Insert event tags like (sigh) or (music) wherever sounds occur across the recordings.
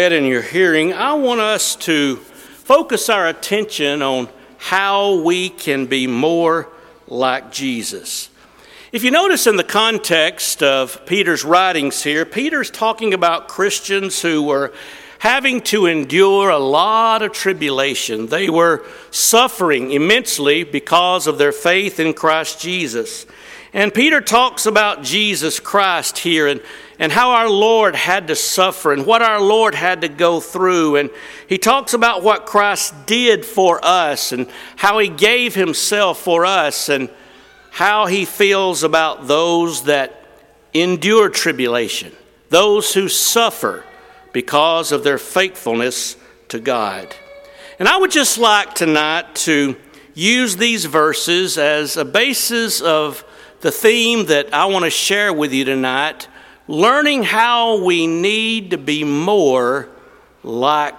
in your hearing, I want us to focus our attention on how we can be more like Jesus. If you notice in the context of Peter's writings here, Peter's talking about Christians who were having to endure a lot of tribulation. They were suffering immensely because of their faith in Christ Jesus. And Peter talks about Jesus Christ here and, and how our Lord had to suffer and what our Lord had to go through. And he talks about what Christ did for us and how he gave himself for us and how he feels about those that endure tribulation, those who suffer because of their faithfulness to God. And I would just like tonight to use these verses as a basis of the theme that I want to share with you tonight learning how we need to be more like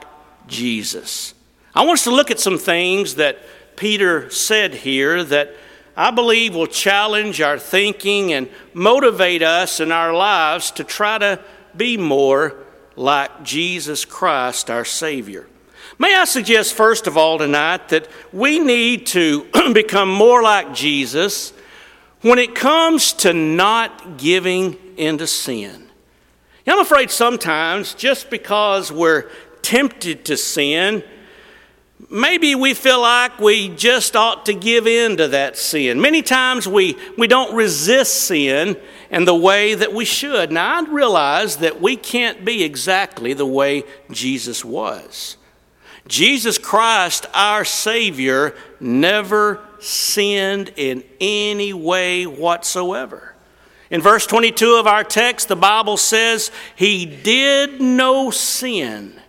Jesus. I want us to look at some things that Peter said here that I believe will challenge our thinking and motivate us in our lives to try to be more like Jesus Christ, our Savior. May I suggest, first of all, tonight that we need to (clears throat) become more like Jesus when it comes to not giving into sin. I'm afraid sometimes just because we're tempted to sin, maybe we feel like we just ought to give in to that sin. Many times we, we don't resist sin in the way that we should. Now, I realize that we can't be exactly the way Jesus was. Jesus Christ, our Savior, never sinned in any way whatsoever. In verse 22 of our text, the Bible says, He did no sin,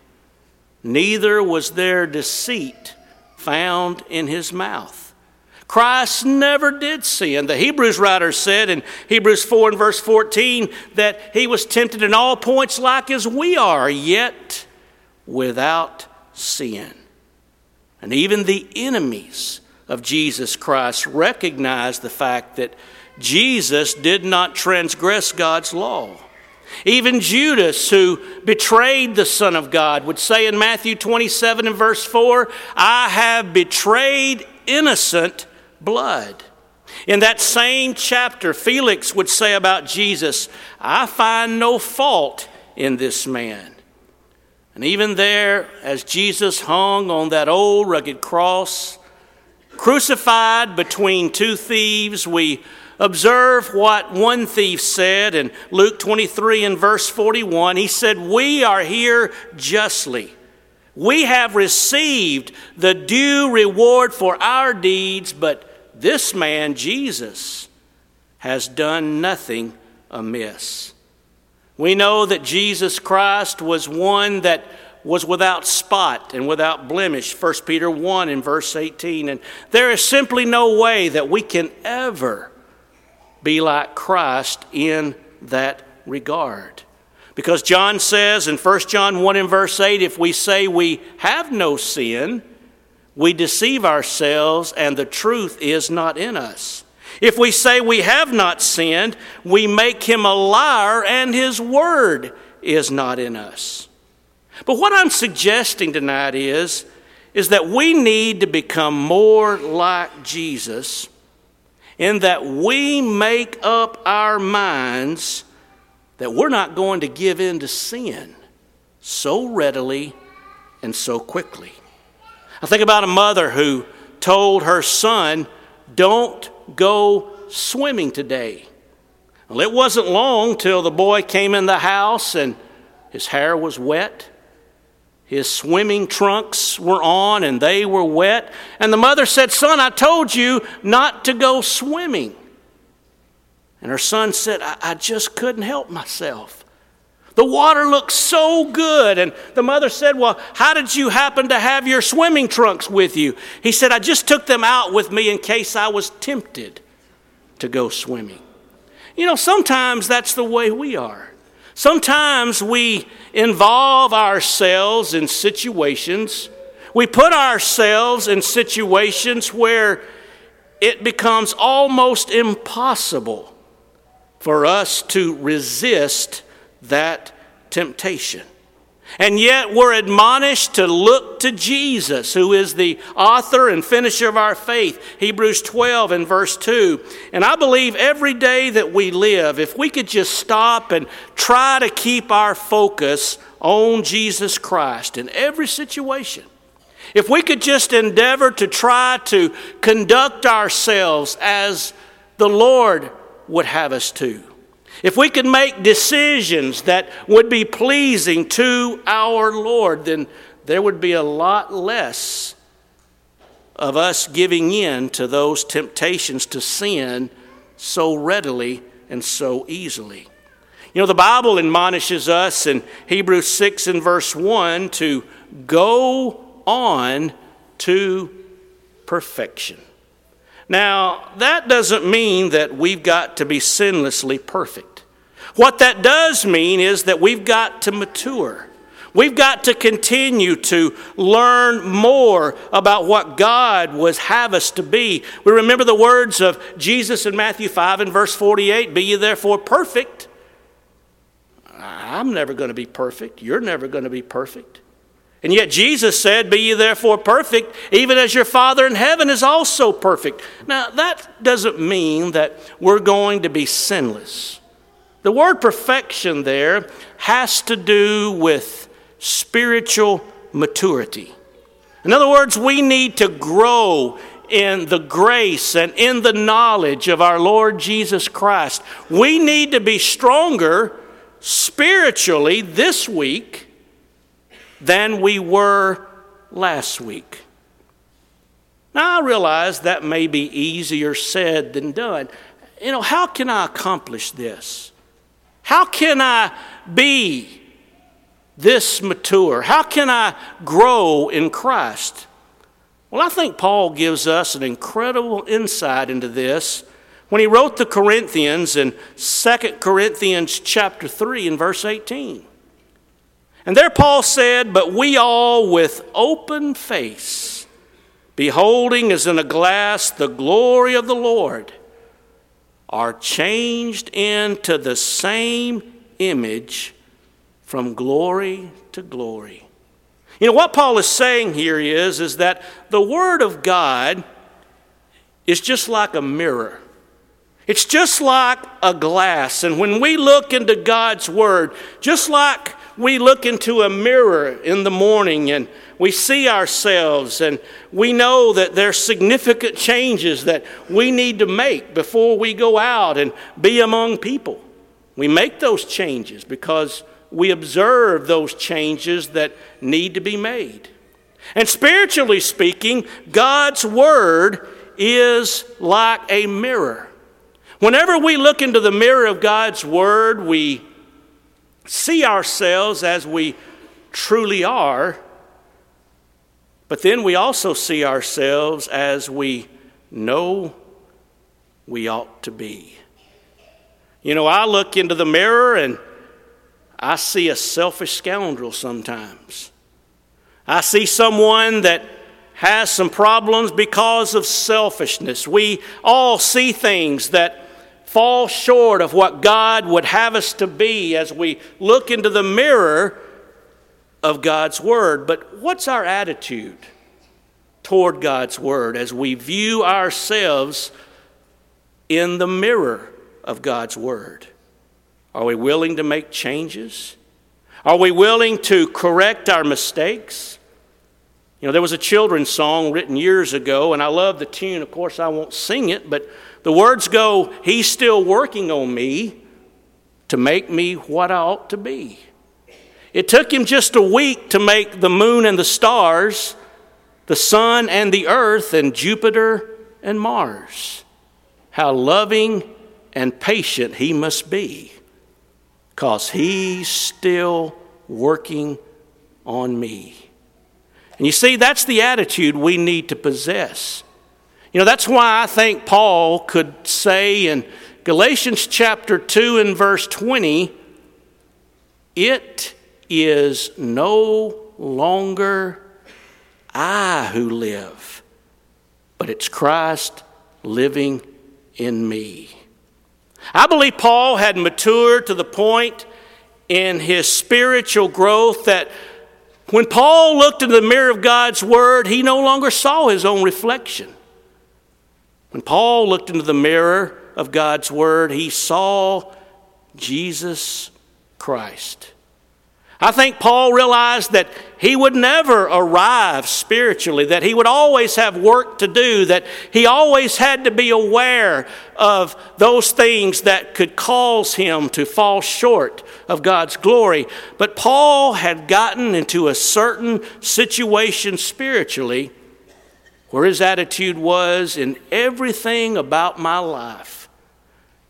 neither was there deceit found in His mouth. Christ never did sin. The Hebrews writer said in Hebrews 4 and verse 14 that he was tempted in all points like as we are, yet without sin. And even the enemies of Jesus Christ recognize the fact that Jesus did not transgress God's law. Even Judas, who betrayed the Son of God, would say in Matthew 27 and verse 4, I have betrayed innocent blood. In that same chapter, Felix would say about Jesus, I find no fault in this man. And even there, as Jesus hung on that old rugged cross, Crucified between two thieves, we observe what one thief said in Luke 23 and verse 41. He said, We are here justly. We have received the due reward for our deeds, but this man, Jesus, has done nothing amiss. We know that Jesus Christ was one that was without spot and without blemish 1 peter 1 in verse 18 and there is simply no way that we can ever be like christ in that regard. Because john says in 1 john 1 in verse 8 if we say we have no sin we deceive ourselves and the truth is not in us. If we say we have not sinned we make him a liar and his word is not in us. But what I'm suggesting tonight is, is that we need to become more like Jesus in that we make up our minds that we're not going to give in to sin so readily and so quickly. I think about a mother who told her son, Don't go swimming today. Well, it wasn't long till the boy came in the house and his hair was wet his swimming trunks were on and they were wet. And the mother said, Son, I told you not to go swimming. And her son said, I, I just couldn't help myself. The water looked so good. And the mother said, Well, how did you happen to have your swimming trunks with you? He said, I just took them out with me in case I was tempted to go swimming. You know, sometimes that's the way we are. Sometimes we involve ourselves in situations, we put ourselves in situations where it becomes almost impossible for us to resist that temptation. And yet we're admonished to look to Jesus, who is the author and finisher of our faith. Hebrews 12 and verse 2. And I believe every day that we live, if we could just stop and try to keep our focus on Jesus Christ in every situation, if we could just endeavor to try to conduct ourselves as the Lord would have us to if we could make decisions that would be pleasing to our Lord, then there would be a lot less of us giving in to those temptations to sin so readily and so easily. You know, the Bible admonishes us in Hebrews 6 and verse 1 to go on to perfection. Now, that doesn't mean that we've got to be sinlessly perfect. What that does mean is that we've got to mature. We've got to continue to learn more about what God would have us to be. We remember the words of Jesus in Matthew 5 and verse 48 Be ye therefore perfect. I'm never going to be perfect. You're never going to be perfect. And yet Jesus said, Be ye therefore perfect, even as your Father in heaven is also perfect. Now, that doesn't mean that we're going to be sinless. The word perfection there has to do with spiritual maturity. In other words, we need to grow in the grace and in the knowledge of our Lord Jesus Christ. We need to be stronger spiritually this week than we were last week. Now, I realize that may be easier said than done. You know, how can I accomplish this? How can I be this mature? How can I grow in Christ? Well, I think Paul gives us an incredible insight into this when he wrote the Corinthians in 2 Corinthians chapter 3 and verse 18. And there Paul said, But we all with open face, beholding as in a glass the glory of the Lord, are changed into the same image from glory to glory. You know what Paul is saying here is is that the word of God is just like a mirror. It's just like a glass and when we look into God's word, just like we look into a mirror in the morning and we see ourselves and we know that there's significant changes that we need to make before we go out and be among people. We make those changes because we observe those changes that need to be made. And spiritually speaking, God's Word is like a mirror. Whenever we look into the mirror of God's Word, we see ourselves as we truly are, but then we also see ourselves as we know we ought to be. You know, I look into the mirror and I see a selfish scoundrel sometimes. I see someone that has some problems because of selfishness. We all see things that fall short of what God would have us to be as we look into the mirror of God's Word. But what's our attitude toward God's Word as we view ourselves in the mirror of God's Word? Are we willing to make changes? Are we willing to correct our mistakes? You know, there was a children's song written years ago, and I love the tune. Of course, I won't sing it, but the words go, He's still working on me to make me what I ought to be. It took him just a week to make the moon and the stars, the sun and the earth, and Jupiter and Mars. How loving and patient he must be, because he's still working on me. And you see, that's the attitude we need to possess. You know, that's why I think Paul could say in Galatians chapter 2 and verse 20, it is no longer I who live, but it's Christ living in me. I believe Paul had matured to the point in his spiritual growth that when Paul looked into the mirror of God's Word, he no longer saw his own reflection. When Paul looked into the mirror of God's Word, he saw Jesus Christ. I think Paul realized that he would never arrive spiritually, that he would always have work to do, that he always had to be aware of those things that could cause him to fall short of God's glory. But Paul had gotten into a certain situation spiritually where his attitude was in everything about my life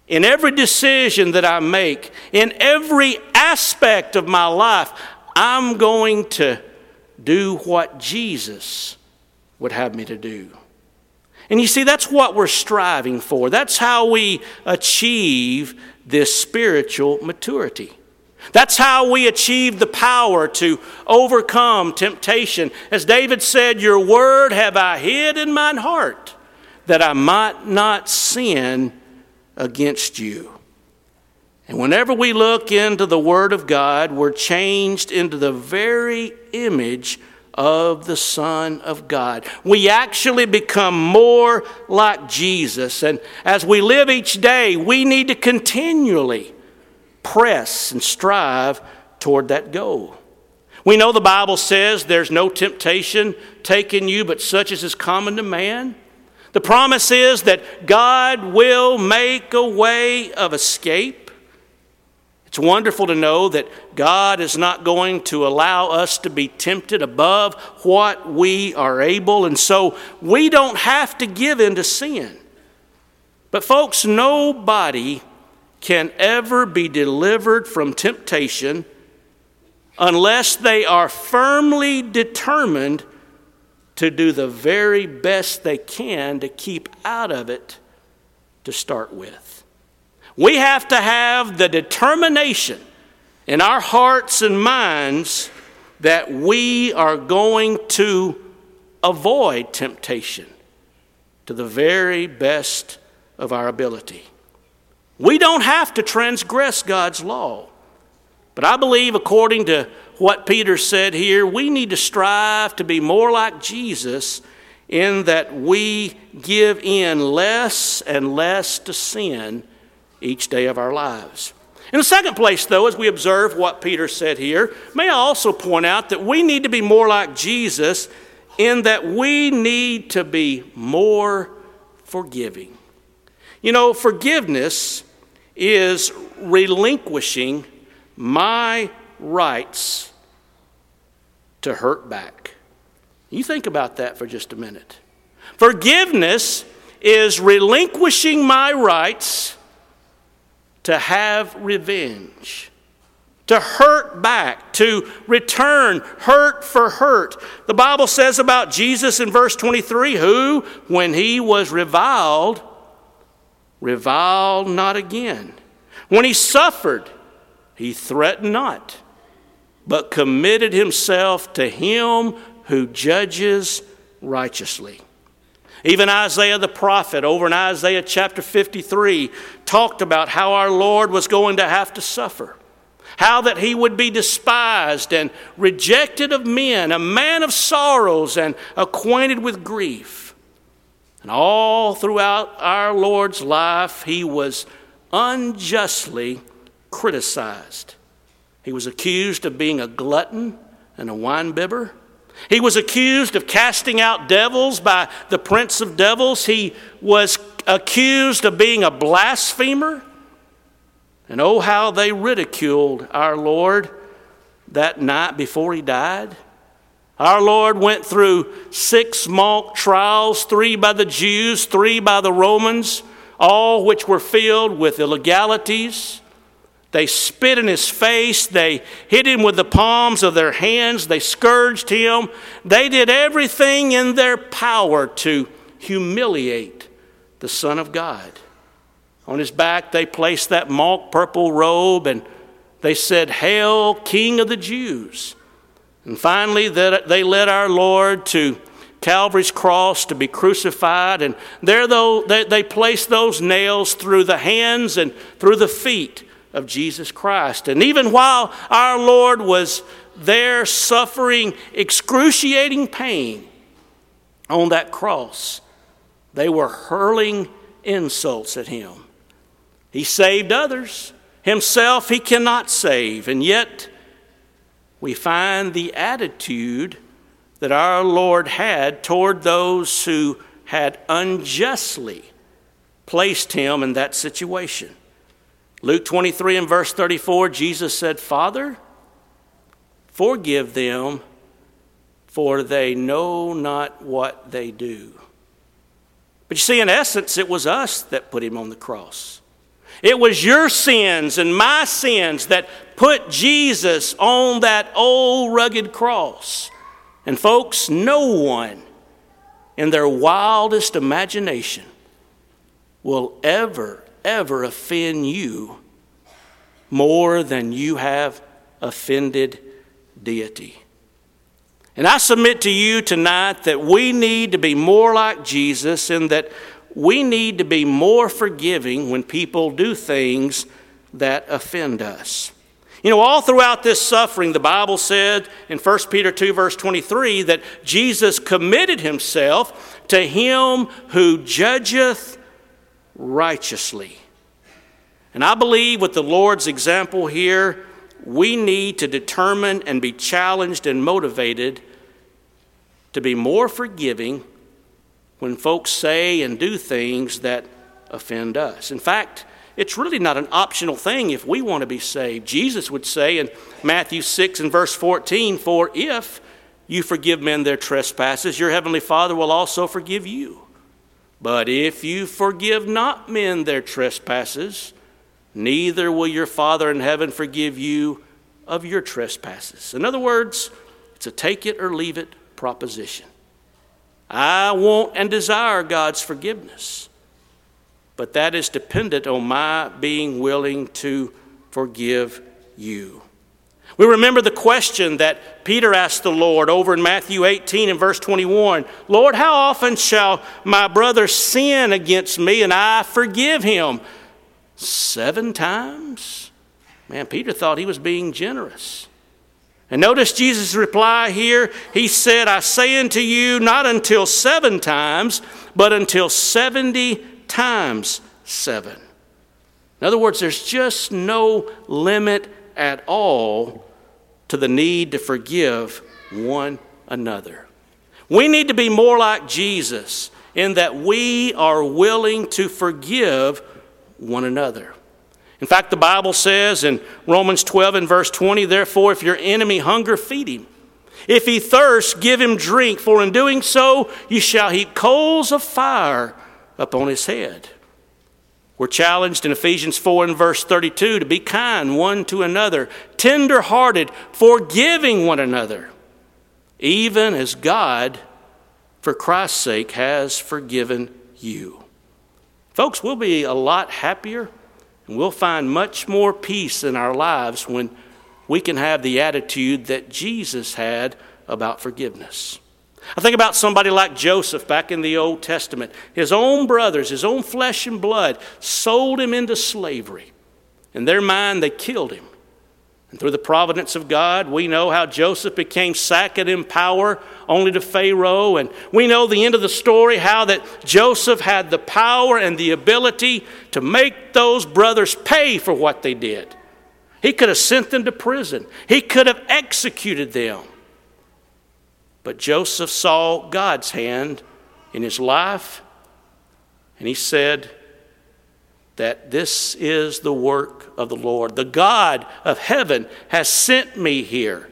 in every decision that I make, in every aspect of my life, I'm going to do what Jesus would have me to do. And you see, that's what we're striving for. That's how we achieve this spiritual maturity. That's how we achieve the power to overcome temptation. As David said, Your word have I hid in mine heart, that I might not sin against you. And whenever we look into the Word of God, we're changed into the very image of the Son of God. We actually become more like Jesus. And as we live each day, we need to continually press and strive toward that goal. We know the Bible says there's no temptation taken you but such as is common to man. The promise is that God will make a way of escape. It's wonderful to know that God is not going to allow us to be tempted above what we are able, and so we don't have to give in to sin. But, folks, nobody can ever be delivered from temptation unless they are firmly determined to do the very best they can to keep out of it to start with. We have to have the determination in our hearts and minds that we are going to avoid temptation to the very best of our ability. We don't have to transgress God's law. But I believe, according to what Peter said here, we need to strive to be more like Jesus in that we give in less and less to sin each day of our lives. In the second place, though, as we observe what Peter said here, may I also point out that we need to be more like Jesus in that we need to be more forgiving. You know, forgiveness is relinquishing my rights to hurt back. You think about that for just a minute. Forgiveness is relinquishing my rights to have revenge, to hurt back, to return hurt for hurt. The Bible says about Jesus in verse 23 who, when he was reviled, reviled not again. When he suffered, he threatened not, but committed himself to him who judges righteously. Even Isaiah the prophet, over in Isaiah chapter 53, talked about how our Lord was going to have to suffer, how that he would be despised and rejected of men, a man of sorrows and acquainted with grief. And all throughout our Lord's life, he was unjustly criticized. He was accused of being a glutton and a winebibber. He was accused of casting out devils by the prince of devils. He was accused of being a blasphemer. And oh, how they ridiculed our Lord that night before he died. Our Lord went through six mock trials three by the Jews, three by the Romans, all which were filled with illegalities they spit in his face. They hit him with the palms of their hands. They scourged him. They did everything in their power to humiliate the Son of God. On his back, they placed that mock purple robe and they said, Hail, King of the Jews. And finally, they led our Lord to Calvary's cross to be crucified. And there, though, they placed those nails through the hands and through the feet of Jesus Christ. And even while our Lord was there suffering excruciating pain on that cross, they were hurling insults at him. He saved others, himself he cannot save, and yet we find the attitude that our Lord had toward those who had unjustly placed him in that situation. Luke 23 and verse 34, Jesus said, Father, forgive them, for they know not what they do. But you see, in essence, it was us that put him on the cross. It was your sins and my sins that put Jesus on that old rugged cross. And folks, no one in their wildest imagination will ever, ever offend you more than you have offended deity. And I submit to you tonight that we need to be more like Jesus and that we need to be more forgiving when people do things that offend us. You know, all throughout this suffering, the Bible said in 1 Peter 2, verse 23, that Jesus committed himself to him who judgeth righteously. And I believe with the Lord's example here, we need to determine and be challenged and motivated to be more forgiving when folks say and do things that offend us. In fact, it's really not an optional thing if we want to be saved. Jesus would say in Matthew 6 and verse 14, For if you forgive men their trespasses, your heavenly Father will also forgive you. But if you forgive not men their trespasses, neither will your Father in heaven forgive you of your trespasses. In other words, it's a take it or leave it proposition. I want and desire God's forgiveness, but that is dependent on my being willing to forgive you. We remember the question that Peter asked the Lord over in Matthew 18 and verse 21 Lord, how often shall my brother sin against me and I forgive him? Seven times? Man, Peter thought he was being generous. And notice Jesus' reply here. He said, I say unto you, not until seven times, but until 70 times seven. In other words, there's just no limit at all to the need to forgive one another. We need to be more like Jesus in that we are willing to forgive one another. In fact, the Bible says in Romans 12 and verse 20, therefore, if your enemy hunger, feed him. If he thirst, give him drink, for in doing so you shall heap coals of fire upon his head. We're challenged in Ephesians 4 and verse 32 to be kind one to another, tender hearted, forgiving one another, even as God, for Christ's sake, has forgiven you. Folks, we'll be a lot happier and we'll find much more peace in our lives when we can have the attitude that Jesus had about forgiveness. I think about somebody like Joseph back in the Old Testament. His own brothers, his own flesh and blood, sold him into slavery. In their mind, they killed him. And through the providence of God, we know how Joseph became second in power only to Pharaoh. And we know the end of the story how that Joseph had the power and the ability to make those brothers pay for what they did. He could have sent them to prison, he could have executed them. But Joseph saw God's hand in his life, and he said that this is the work of the Lord. The God of heaven has sent me here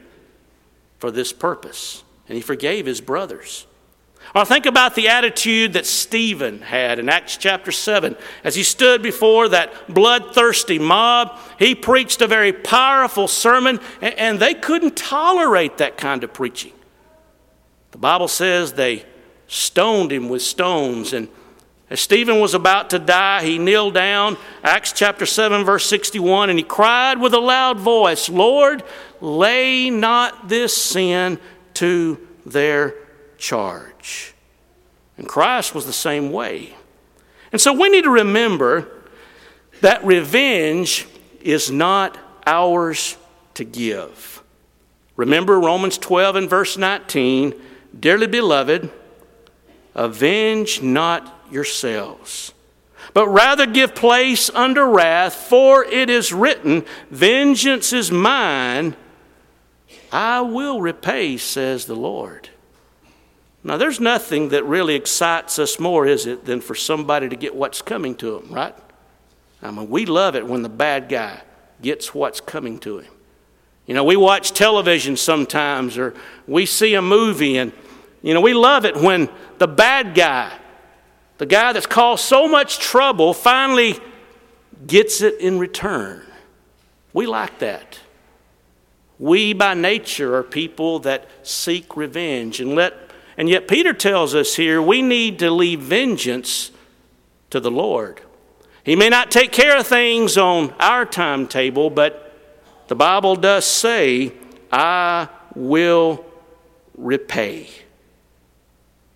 for this purpose. And he forgave his brothers. Or think about the attitude that Stephen had in Acts chapter 7. As he stood before that bloodthirsty mob, he preached a very powerful sermon, and they couldn't tolerate that kind of preaching. The Bible says they stoned him with stones. And as Stephen was about to die, he kneeled down, Acts chapter 7, verse 61, and he cried with a loud voice, Lord, lay not this sin to their charge. And Christ was the same way. And so we need to remember that revenge is not ours to give. Remember Romans 12 and verse 19 Dearly beloved, avenge not yourselves, but rather give place under wrath, for it is written, Vengeance is mine, I will repay, says the Lord. Now, there's nothing that really excites us more, is it, than for somebody to get what's coming to them, right? I mean, we love it when the bad guy gets what's coming to him. You know, we watch television sometimes or we see a movie and, you know, we love it when the bad guy, the guy that's caused so much trouble, finally gets it in return. We like that. We by nature are people that seek revenge and let and yet Peter tells us here we need to leave vengeance to the Lord. He may not take care of things on our timetable, but the Bible does say, I will repay.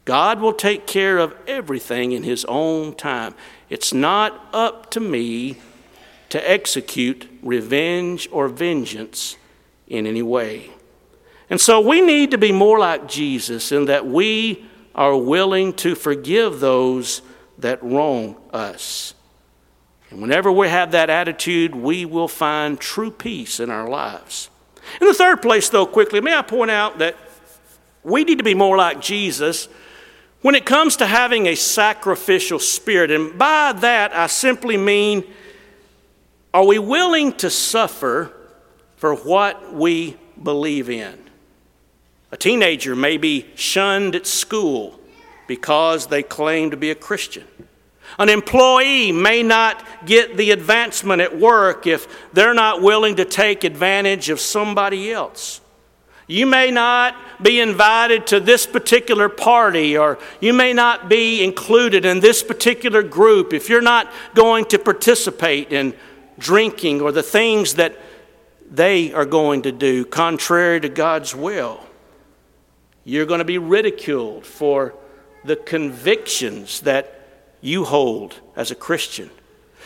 God will take care of everything in His own time. It's not up to me to execute revenge or vengeance in any way. And so we need to be more like Jesus in that we are willing to forgive those that wrong us. And whenever we have that attitude, we will find true peace in our lives. In the third place, though, quickly, may I point out that we need to be more like Jesus when it comes to having a sacrificial spirit. And by that, I simply mean are we willing to suffer for what we believe in? A teenager may be shunned at school because they claim to be a Christian. An employee may not get the advancement at work if they're not willing to take advantage of somebody else. You may not be invited to this particular party, or you may not be included in this particular group if you're not going to participate in drinking or the things that they are going to do contrary to God's will. You're going to be ridiculed for the convictions that you hold as a Christian.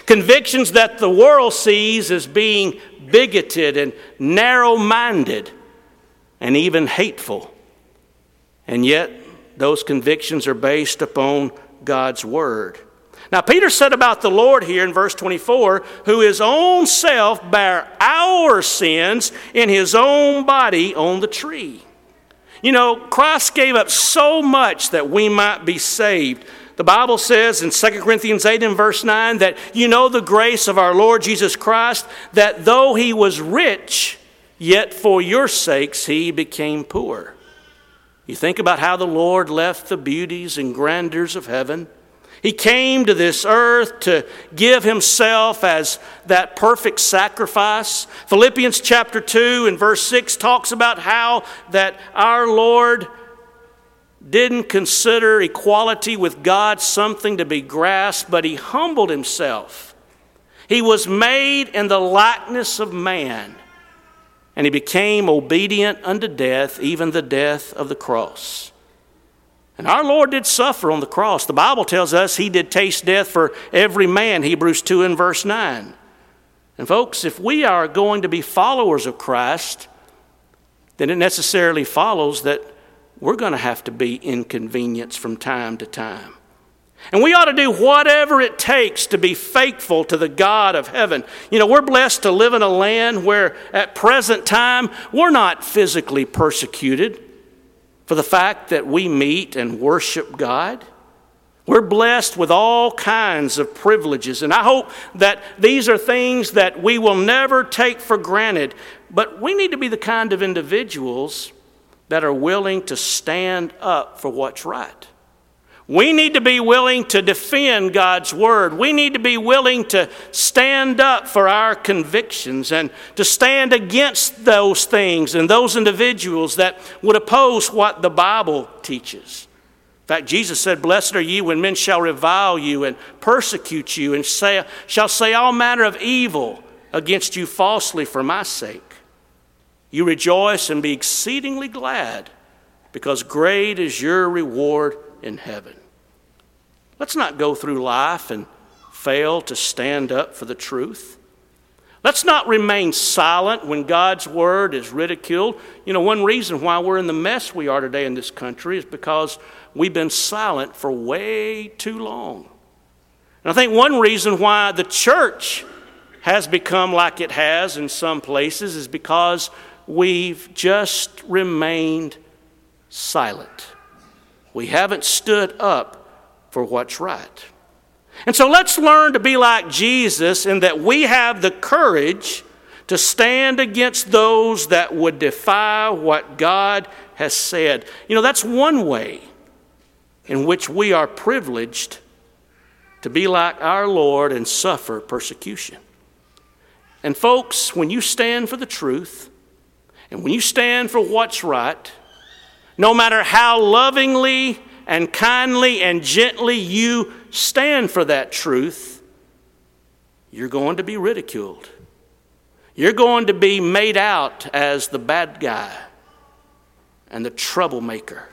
Convictions that the world sees as being bigoted and narrow minded and even hateful. And yet, those convictions are based upon God's Word. Now, Peter said about the Lord here in verse 24, who his own self bare our sins in his own body on the tree. You know, Christ gave up so much that we might be saved. The Bible says in 2 Corinthians 8 and verse 9 that you know the grace of our Lord Jesus Christ, that though he was rich, yet for your sakes he became poor. You think about how the Lord left the beauties and grandeurs of heaven. He came to this earth to give himself as that perfect sacrifice. Philippians chapter 2 and verse 6 talks about how that our Lord didn't consider equality with God something to be grasped, but he humbled himself. He was made in the likeness of man, and he became obedient unto death, even the death of the cross. And our Lord did suffer on the cross. The Bible tells us he did taste death for every man, Hebrews 2 and verse 9. And folks, if we are going to be followers of Christ, then it necessarily follows that we're going to have to be inconvenienced from time to time. And we ought to do whatever it takes to be faithful to the God of heaven. You know, we're blessed to live in a land where at present time we're not physically persecuted for the fact that we meet and worship God. We're blessed with all kinds of privileges, and I hope that these are things that we will never take for granted. But we need to be the kind of individuals that are willing to stand up for what's right. We need to be willing to defend God's word. We need to be willing to stand up for our convictions and to stand against those things and those individuals that would oppose what the Bible teaches. In fact, Jesus said, Blessed are you when men shall revile you and persecute you and say, shall say all manner of evil against you falsely for my sake. You rejoice and be exceedingly glad, because great is your reward in heaven. Let's not go through life and fail to stand up for the truth. Let's not remain silent when God's word is ridiculed. You know, one reason why we're in the mess we are today in this country is because we've been silent for way too long. And I think one reason why the church has become like it has in some places is because we've just remained silent. We haven't stood up for what's right. And so let's learn to be like Jesus in that we have the courage to stand against those that would defy what God has said. You know, that's one way in which we are privileged to be like our Lord and suffer persecution. And, folks, when you stand for the truth and when you stand for what's right, no matter how lovingly and kindly and gently you stand for that truth, you're going to be ridiculed. You're going to be made out as the bad guy and the troublemaker.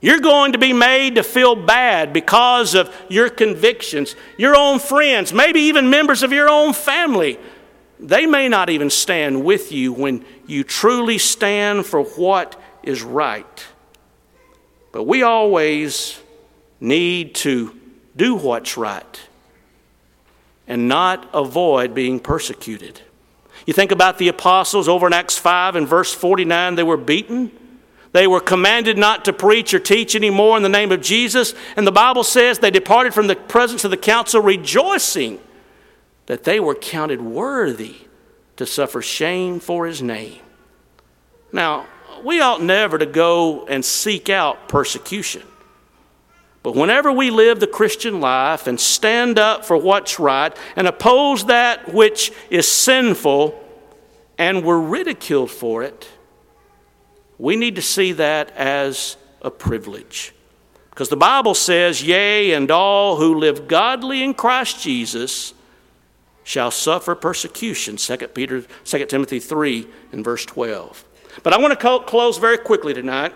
You're going to be made to feel bad because of your convictions. Your own friends, maybe even members of your own family, they may not even stand with you when you truly stand for what is right. But we always need to do what's right and not avoid being persecuted. You think about the apostles over in Acts 5 and verse 49, they were beaten. They were commanded not to preach or teach anymore in the name of Jesus. And the Bible says they departed from the presence of the council rejoicing that they were counted worthy to suffer shame for his name. Now, we ought never to go and seek out persecution. But whenever we live the Christian life and stand up for what's right and oppose that which is sinful and we're ridiculed for it, we need to see that as a privilege. Because the Bible says, Yea, and all who live godly in Christ Jesus shall suffer persecution. 2 Peter 2 Timothy 3 and verse 12. But I want to close very quickly tonight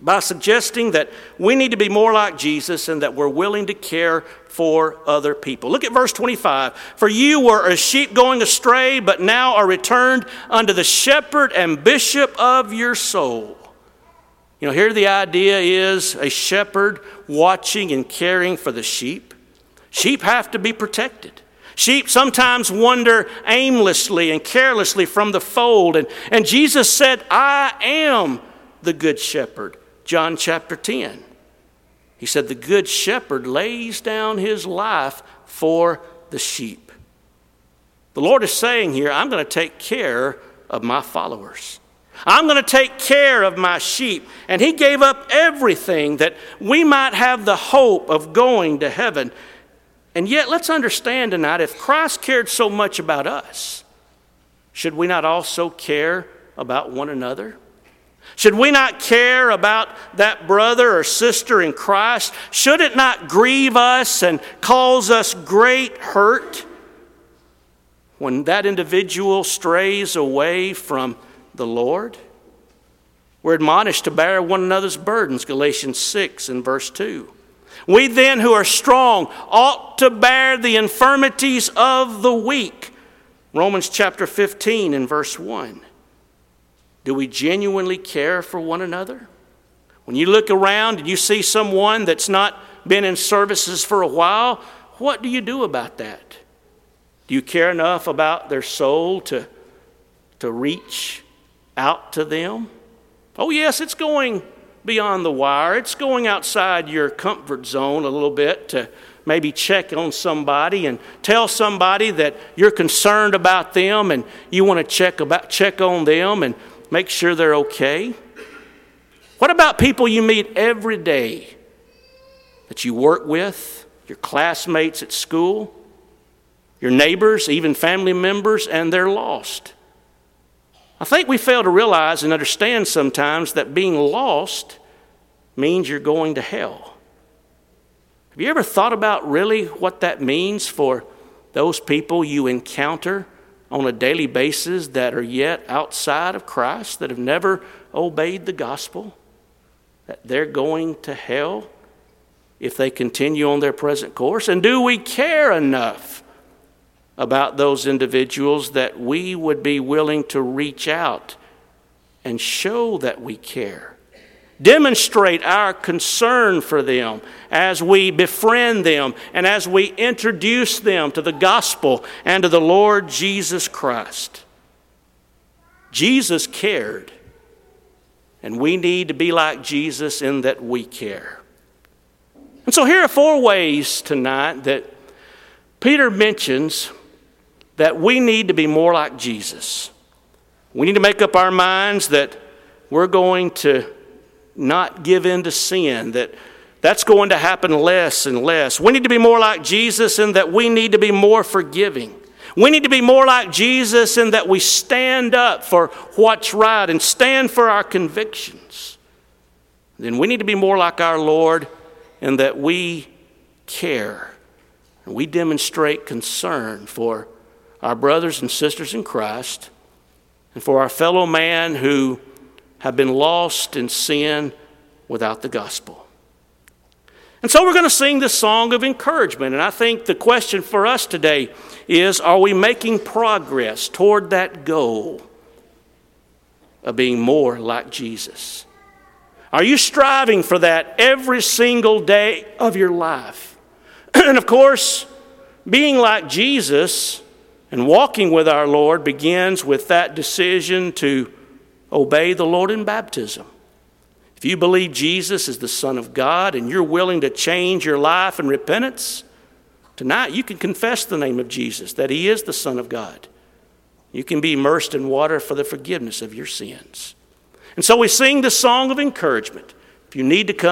by suggesting that we need to be more like Jesus and that we're willing to care for other people. Look at verse 25. For you were a sheep going astray, but now are returned unto the shepherd and bishop of your soul. You know, here the idea is a shepherd watching and caring for the sheep. Sheep have to be protected. Sheep sometimes wander aimlessly and carelessly from the fold. And, and Jesus said, I am the good shepherd. John chapter 10. He said, The good shepherd lays down his life for the sheep. The Lord is saying here, I'm going to take care of my followers. I'm going to take care of my sheep. And he gave up everything that we might have the hope of going to heaven. And yet, let's understand tonight if Christ cared so much about us, should we not also care about one another? Should we not care about that brother or sister in Christ? Should it not grieve us and cause us great hurt when that individual strays away from the Lord? We're admonished to bear one another's burdens, Galatians 6 and verse 2. We then who are strong ought to bear the infirmities of the weak. Romans chapter 15 and verse 1. Do we genuinely care for one another? When you look around and you see someone that's not been in services for a while, what do you do about that? Do you care enough about their soul to, to reach out to them? Oh, yes, it's going beyond the wire. It's going outside your comfort zone a little bit to maybe check on somebody and tell somebody that you're concerned about them and you want to check about check on them and make sure they're okay. What about people you meet every day that you work with, your classmates at school, your neighbors, even family members, and they're lost? I think we fail to realize and understand sometimes that being lost means you're going to hell. Have you ever thought about really what that means for those people you encounter on a daily basis that are yet outside of Christ, that have never obeyed the gospel? That they're going to hell if they continue on their present course? And do we care enough about those individuals that we would be willing to reach out and show that we care. Demonstrate our concern for them as we befriend them and as we introduce them to the gospel and to the Lord Jesus Christ. Jesus cared, and we need to be like Jesus in that we care. And so here are four ways tonight that Peter mentions that we need to be more like Jesus. We need to make up our minds that we're going to not give in to sin, that that's going to happen less and less. We need to be more like Jesus in that we need to be more forgiving. We need to be more like Jesus in that we stand up for what's right and stand for our convictions. Then we need to be more like our Lord in that we care and we demonstrate concern for our brothers and sisters in Christ and for our fellow man who have been lost in sin without the gospel. And so we're going to sing this song of encouragement. And I think the question for us today is are we making progress toward that goal of being more like Jesus? Are you striving for that every single day of your life? (clears throat) and of course, being like Jesus and walking with our Lord begins with that decision to obey the Lord in baptism. If you believe Jesus is the Son of God and you're willing to change your life in repentance, tonight you can confess the name of Jesus, that He is the Son of God. You can be immersed in water for the forgiveness of your sins. And so we sing the song of encouragement. If you need to come,